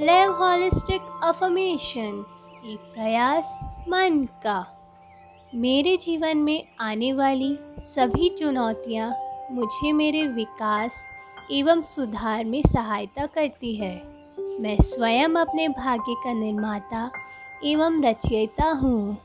लेव holistic affirmation, एक प्रयास मन का। मेरे जीवन में आने वाली सभी चुनौतियाँ मुझे मेरे विकास एवं सुधार में सहायता करती है। मैं स्वयं अपने भाग्य का निर्माता एवं रचयिता हूँ।